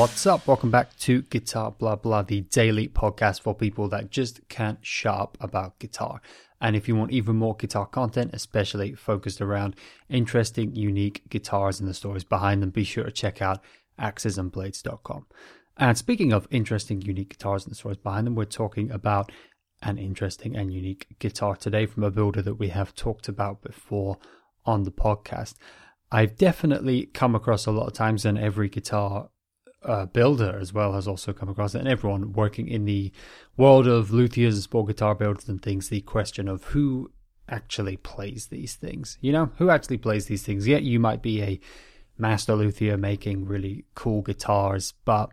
What's up? Welcome back to Guitar Blah Blah, the daily podcast for people that just can't shut up about guitar. And if you want even more guitar content, especially focused around interesting, unique guitars and the stories behind them, be sure to check out axesandblades.com. And speaking of interesting, unique guitars and the stories behind them, we're talking about an interesting and unique guitar today from a builder that we have talked about before on the podcast. I've definitely come across a lot of times, and every guitar uh, builder as well has also come across it, and everyone working in the world of luthiers and sport guitar builders and things, the question of who actually plays these things. You know, who actually plays these things? Yet you might be a master luthier making really cool guitars, but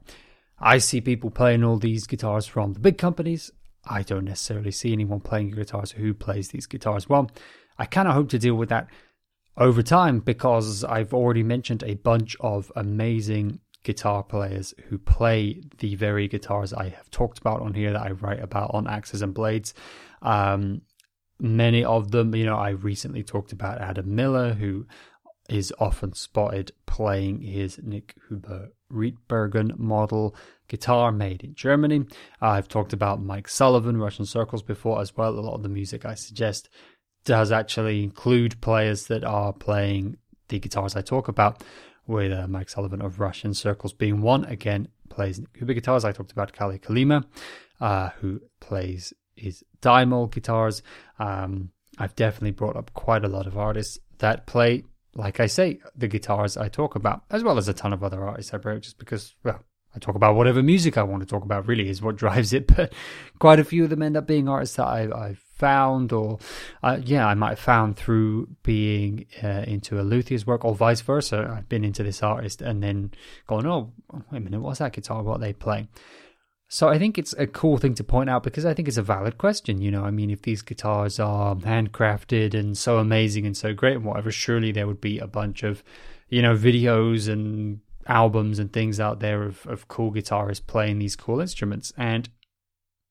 I see people playing all these guitars from the big companies. I don't necessarily see anyone playing guitars who plays these guitars. Well, I kind of hope to deal with that over time because I've already mentioned a bunch of amazing guitar players who play the very guitars I have talked about on here that I write about on Axes and Blades. Um, many of them, you know, I recently talked about Adam Miller, who is often spotted playing his Nik Huber Rietbergen model guitar made in Germany. I've talked about Mike Sullivan, Russian Circles before as well. A lot of the music I suggest does actually include players that are playing the guitars I talk about, with uh, Mike Sullivan of Russian Circles being one. Again, plays Huber guitars. I talked about Kalle Kallima, uh, who plays his Dymol guitars. Um, I've definitely brought up quite a lot of artists that play, like I say, the guitars I talk about, as well as a ton of other artists I brought just because, well, I talk about whatever music I want to talk about, really, is what drives it. But quite a few of them end up being artists that I, I've found, or uh, yeah, I might have found through being uh, into a luthier's work, or vice versa. I've been into this artist and then going, oh, wait a minute, what's that guitar? What they play? So I think it's a cool thing to point out because I think it's a valid question. You know, I mean, if these guitars are handcrafted and so amazing and so great and whatever, surely there would be a bunch of, you know, videos and albums and things out there of, of cool guitarists playing these cool instruments. And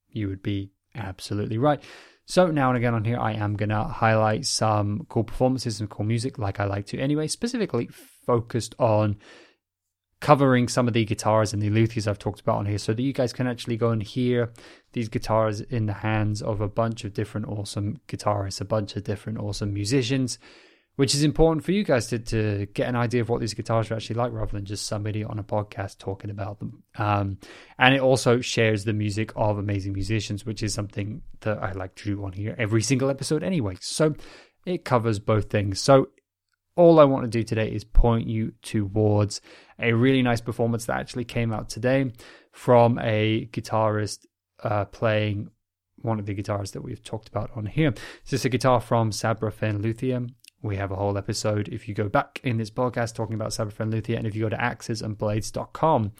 you would be absolutely right. So now and again on here, I am going to highlight some cool performances and cool music like I like to anyway, specifically focused on covering some of the guitars and the luthiers I've talked about on here so that you guys can actually go and hear these guitars in the hands of a bunch of different awesome guitarists, a bunch of different awesome musicians which is important for you guys to, to get an idea of what these guitars are actually like rather than just somebody on a podcast talking about them. Um, and it also shares the music of amazing musicians, which is something that I like to do on here every single episode anyway. So it covers both things. So all I want to do today is point you towards a really nice performance that actually came out today from a guitarist uh, playing one of the guitars that we've talked about on here. This is a guitar from Sabrafen Luthier. We have a whole episode if you go back in this podcast talking about Fen Luthier. And if you go to axesandblades.com,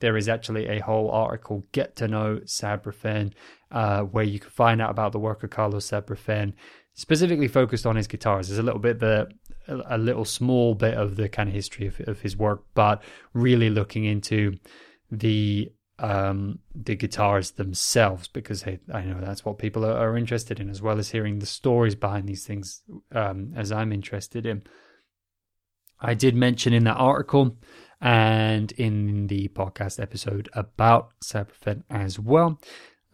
there is actually a whole article, Get to Know Sabrafen, uh, where you can find out about the work of Carlos Sabrafen, specifically focused on his guitars. There's a little bit the a little small bit of the kind of history of, of his work, but really looking into the um, the guitars themselves because I know that's what people are, are, interested in, as well as hearing the stories behind these things, um, as I'm interested in. I did mention in that article and in the podcast episode about Sabrafen as well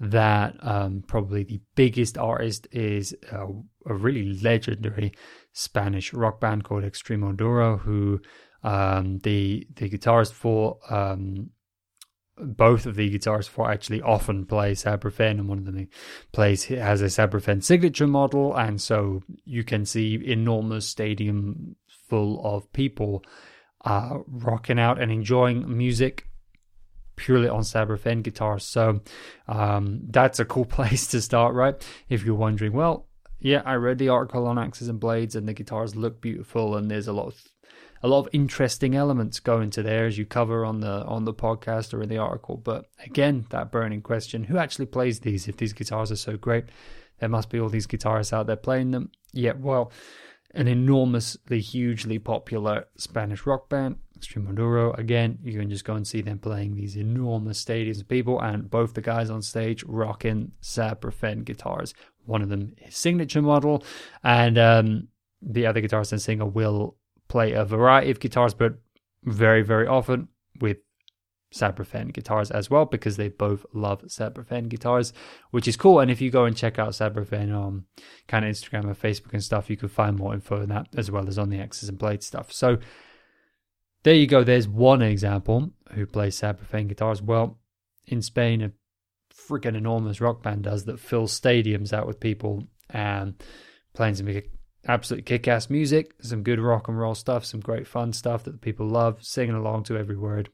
that um, probably the biggest artist is a, a, really legendary Spanish rock band called Extremoduro, who um, the the guitarist for um, both of the guitars for actually often play Sabrafen, and one of them plays has a Sabrafen signature model, and so you can see enormous stadium full of people uh, rocking out and enjoying music purely on Sabrafen guitars. So um, that's a cool place to start, right? If you're wondering, well, yeah, I read the article on Axes and Blades, and the guitars look beautiful, and there's a lot of a lot of interesting elements go into there as you cover on the on the podcast or in the article. But again, that burning question: Who actually plays these? If these guitars are so great, there must be all these guitarists out there playing them. Yeah, well, an enormously, hugely popular Spanish rock band, Extremoduro. Again, you can just go and see them playing these enormous stadiums of people, and both the guys on stage rocking Sabrafen guitars. One of them is signature model, and um, the other guitarist and singer will play a variety of guitars, but very, very often with Sabrafen guitars as well because they both love Sabrafen guitars, which is cool. And if you go and check out Sabrafen on kind of Instagram and Facebook and stuff, you can find more info on that as well as on the Axes and Blades stuff. So there you go. There's one example who plays Sabrafen guitars. Well, in Spain, a freaking enormous rock band does that fills stadiums out with people and playing some absolute kick-ass music, some good rock and roll stuff, some great fun stuff that the people love, singing along to every word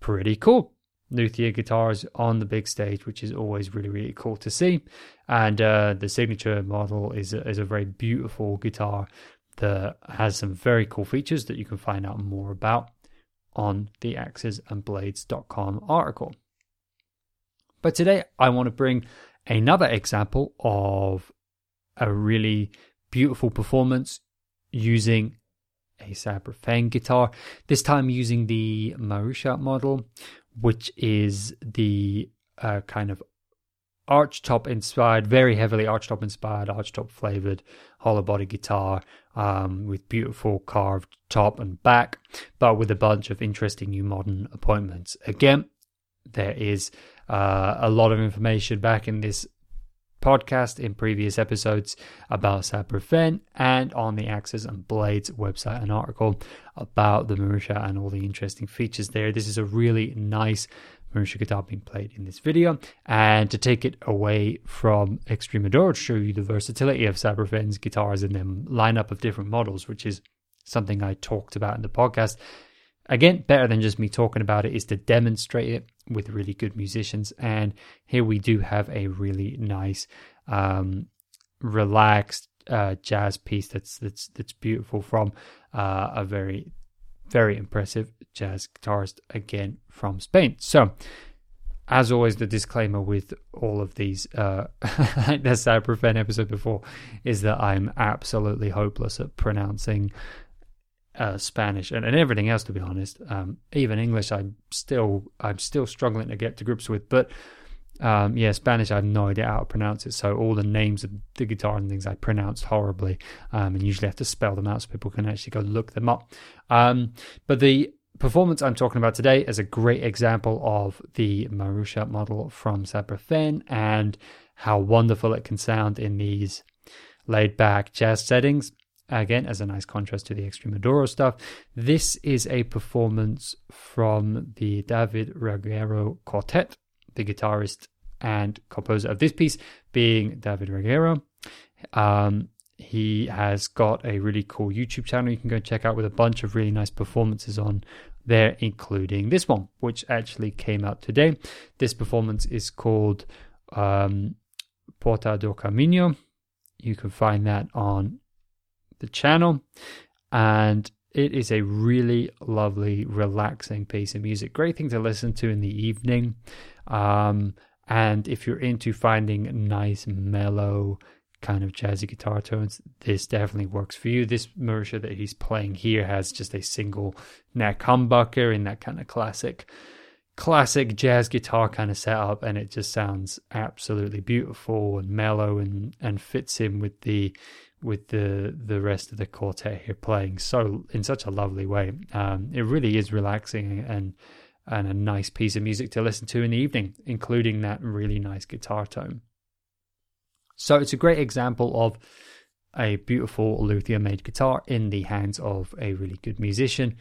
pretty cool. Luthier guitars on the big stage, which is always really, really cool to see. And uh, the signature model is is a very beautiful guitar that has some very cool features that you can find out more about on the axesandblades.com article. But today I want to bring another example of a really beautiful performance using a Sabrafen guitar, this time using the Marusha model, which is the uh, kind of archtop inspired, very heavily archtop inspired, archtop flavored hollow body guitar um, with beautiful carved top and back, but with a bunch of interesting new modern appointments. Again, there is uh, a lot of information back in this podcast in previous episodes about Sabrafen and on the Axes and Blades website an article about the Marusha and all the interesting features there. This is a really nice Marusha guitar being played in this video. And to take it away from Extremoduro to show you the versatility of Sabrafen's guitars and them lineup of different models, which is something I talked about in the podcast. Again, better than just me talking about it is to demonstrate it with really good musicians. And here we do have a really nice, um, relaxed uh, jazz piece that's that's that's beautiful from uh, a very very impressive jazz guitarist again from Spain. So. As always, the disclaimer with all of these, uh, the Sabrafen episode before, is that I'm absolutely hopeless at pronouncing uh, Spanish and, and everything else. To be honest, um, even English, I'm still I'm still struggling to get to grips with. But um, yeah, Spanish, I have no idea how to pronounce it. So all the names of the guitar and things I pronounced horribly, um, and usually have to spell them out so people can actually go look them up. Um, but the performance I'm talking about today is a great example of the Marusha model from Sabrafen and how wonderful it can sound in these laid back jazz settings again as a nice contrast to the Extremoduro stuff. This is a performance from the David Regueiro Quartet, the guitarist and composer of this piece being David Regueiro. Um, he has got a really cool YouTube channel you can go check out with a bunch of really nice performances on there, including this one, which actually came out today. This performance is called um, Porta do Caminho. You can find that on the channel. And it is a really lovely, relaxing piece of music. Great thing to listen to in the evening. Um, and if you're into finding nice, mellow, kind of jazzy guitar tones, this definitely works for you. This Marusha that he's playing here has just a single neck humbucker in that kind of classic, classic jazz guitar kind of setup, and it just sounds absolutely beautiful and mellow and and fits in with the with the the rest of the quartet here playing so in such a lovely way. Um, it really is relaxing and and a nice piece of music to listen to in the evening, including that really nice guitar tone. So it's a great example of a beautiful luthier made guitar in the hands of a really good musician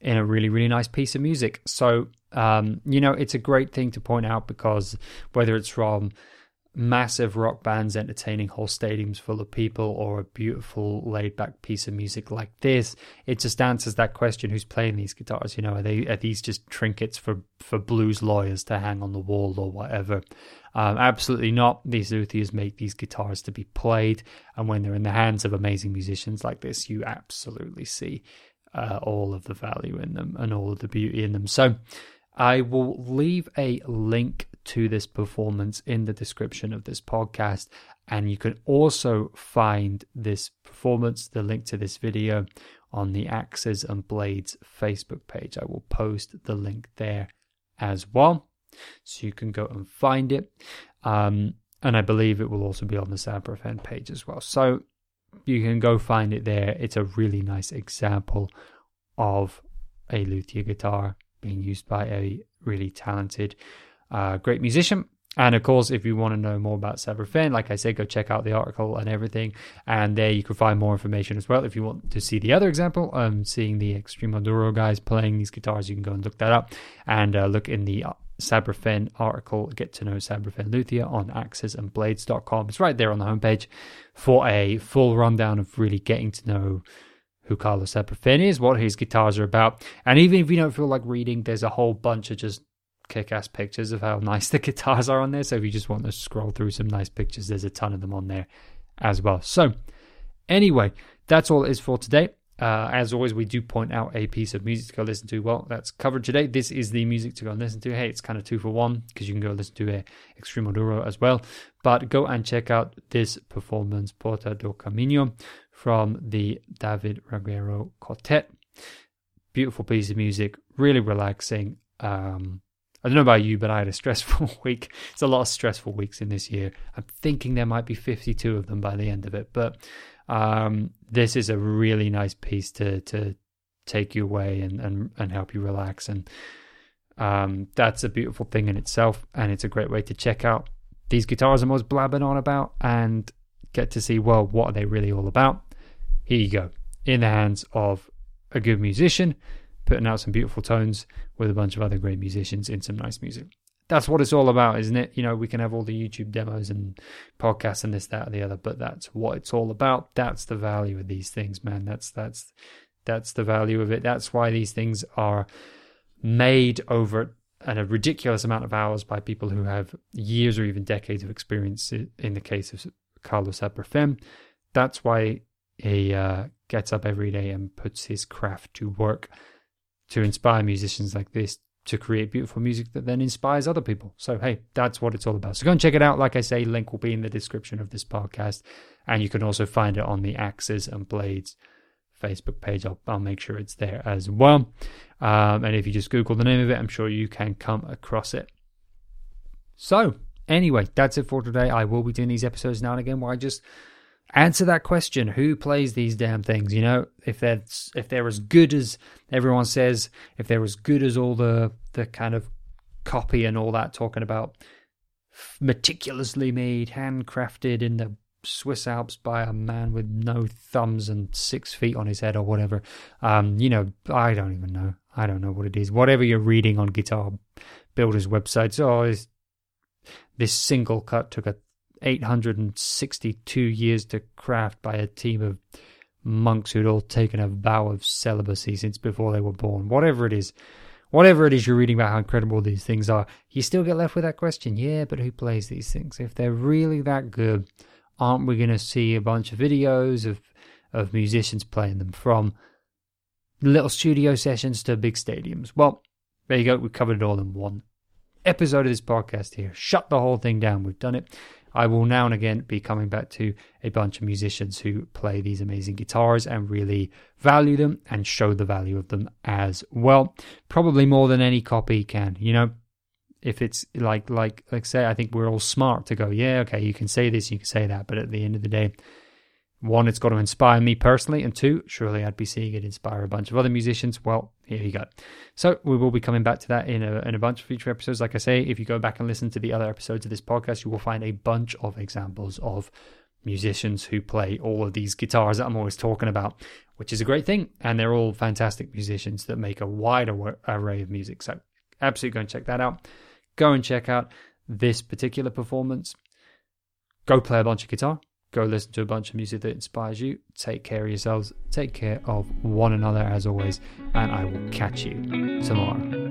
in a really really nice piece of music. So um, you know it's a great thing to point out because whether it's from massive rock bands entertaining whole stadiums full of people or a beautiful laid back piece of music like this it just answers that question who's playing these guitars you know? Are they are these just trinkets for for blues lawyers to hang on the wall or whatever? Um, absolutely not. These luthiers make these guitars to be played and when they're in the hands of amazing musicians like this you absolutely see uh, all of the value in them and all of the beauty in them. So I will leave a link to this performance in the description of this podcast. And you can also find this performance, the link to this video, on the Axes and Blades Facebook page. I will post the link there as well. So you can go and find it. Um, and I believe it will also be on the Sabrafen page as well. So you can go find it there. It's a really nice example of a luthier guitar being used by a really talented, uh, great musician. And of course, if you want to know more about Sabra like I said, go check out the article and everything. And there you can find more information as well. If you want to see the other example, um, seeing the Extremoduro guys playing these guitars, you can go and look that up and uh, look in the Sabra article, Get to Know Sabra Luthier on axesandblades.com. It's right there on the homepage for a full rundown of really getting to know who Carlos Sabra is, what his guitars are about. And even if you don't feel like reading, there's a whole bunch of just kick ass pictures of how nice the guitars are on there. So if you just want to scroll through some nice pictures, there's a ton of them on there as well. So, anyway, that's all it is for today. Uh, as always, we do point out a piece of music to go listen to. Well, that's covered today. This is the music to go and listen to. Hey, it's kind of two for one because you can go listen to a Extremoduro as well. But go and check out this performance, Porta do Caminho, from the David Regueiro Quartet. Beautiful piece of music, really relaxing. Um, I don't know about you, but I had a stressful week. It's a lot of stressful weeks in this year. I'm thinking there might be 52 of them by the end of it, but um, this is a really nice piece to to take you away and and, and help you relax and um, that's a beautiful thing in itself and it's a great way to check out these guitars I'm always blabbing on about and get to see well what are they really all about here you go in the hands of a good musician putting out some beautiful tones with a bunch of other great musicians in some nice music that's what it's all about, isn't it? You know, we can have all the YouTube demos and podcasts and this, that, and the other, but that's what it's all about. That's the value of these things, man. That's that's that's the value of it. That's why these things are made over and a ridiculous amount of hours by people who have years or even decades of experience. In the case of Carlos Sabrafen, that's why he uh, gets up every day and puts his craft to work to inspire musicians like this to create beautiful music that then inspires other people. So, hey, that's what it's all about. So, go and check it out. Like I say, link will be in the description of this podcast. And you can also find it on the Axes and Blades Facebook page. I'll, I'll make sure it's there as well. Um, and if you just Google the name of it, I'm sure you can come across it. So, anyway, that's it for today. I will be doing these episodes now and again where I just answer that question who plays these damn things you know if they're if they're as good as everyone says if they're as good as all the the kind of copy and all that talking about meticulously made handcrafted in the Swiss Alps by a man with no thumbs and six feet on his head or whatever. Um, you know, I don't even know. I don't know what it is. Whatever you're reading on guitar builders' websites, oh, this single cut took a 862 years to craft by a team of monks who'd all taken a vow of celibacy since before they were born. Whatever it is, whatever it is you're reading about how incredible these things are, you still get left with that question. Yeah, but who plays these things? If they're really that good, aren't we going to see a bunch of videos of of musicians playing them from little studio sessions to big stadiums? Well, there you go. We covered it all in one episode of this podcast here. Shut the whole thing down. We've done it. I will now and again be coming back to a bunch of musicians who play these amazing guitars and really value them and show the value of them as well. Probably more than any copy can, you know. If it's like like like say, I think we're all smart to go, yeah, okay, you can say this, you can say that, but at the end of the day, one, it's got to inspire me personally, and two, surely I'd be seeing it inspire a bunch of other musicians. Well, here you go. So we will be coming back to that in a, in a bunch of future episodes. Like I say, if you go back and listen to the other episodes of this podcast, you will find a bunch of examples of musicians who play all of these guitars that I'm always talking about, which is a great thing. And they're all fantastic musicians that make a wide array of music. So absolutely go and check that out. Go and check out this particular performance. Go play a bunch of guitar Go listen to a bunch of music that inspires you. Take care of yourselves. Take care of one another as always. And I will catch you tomorrow.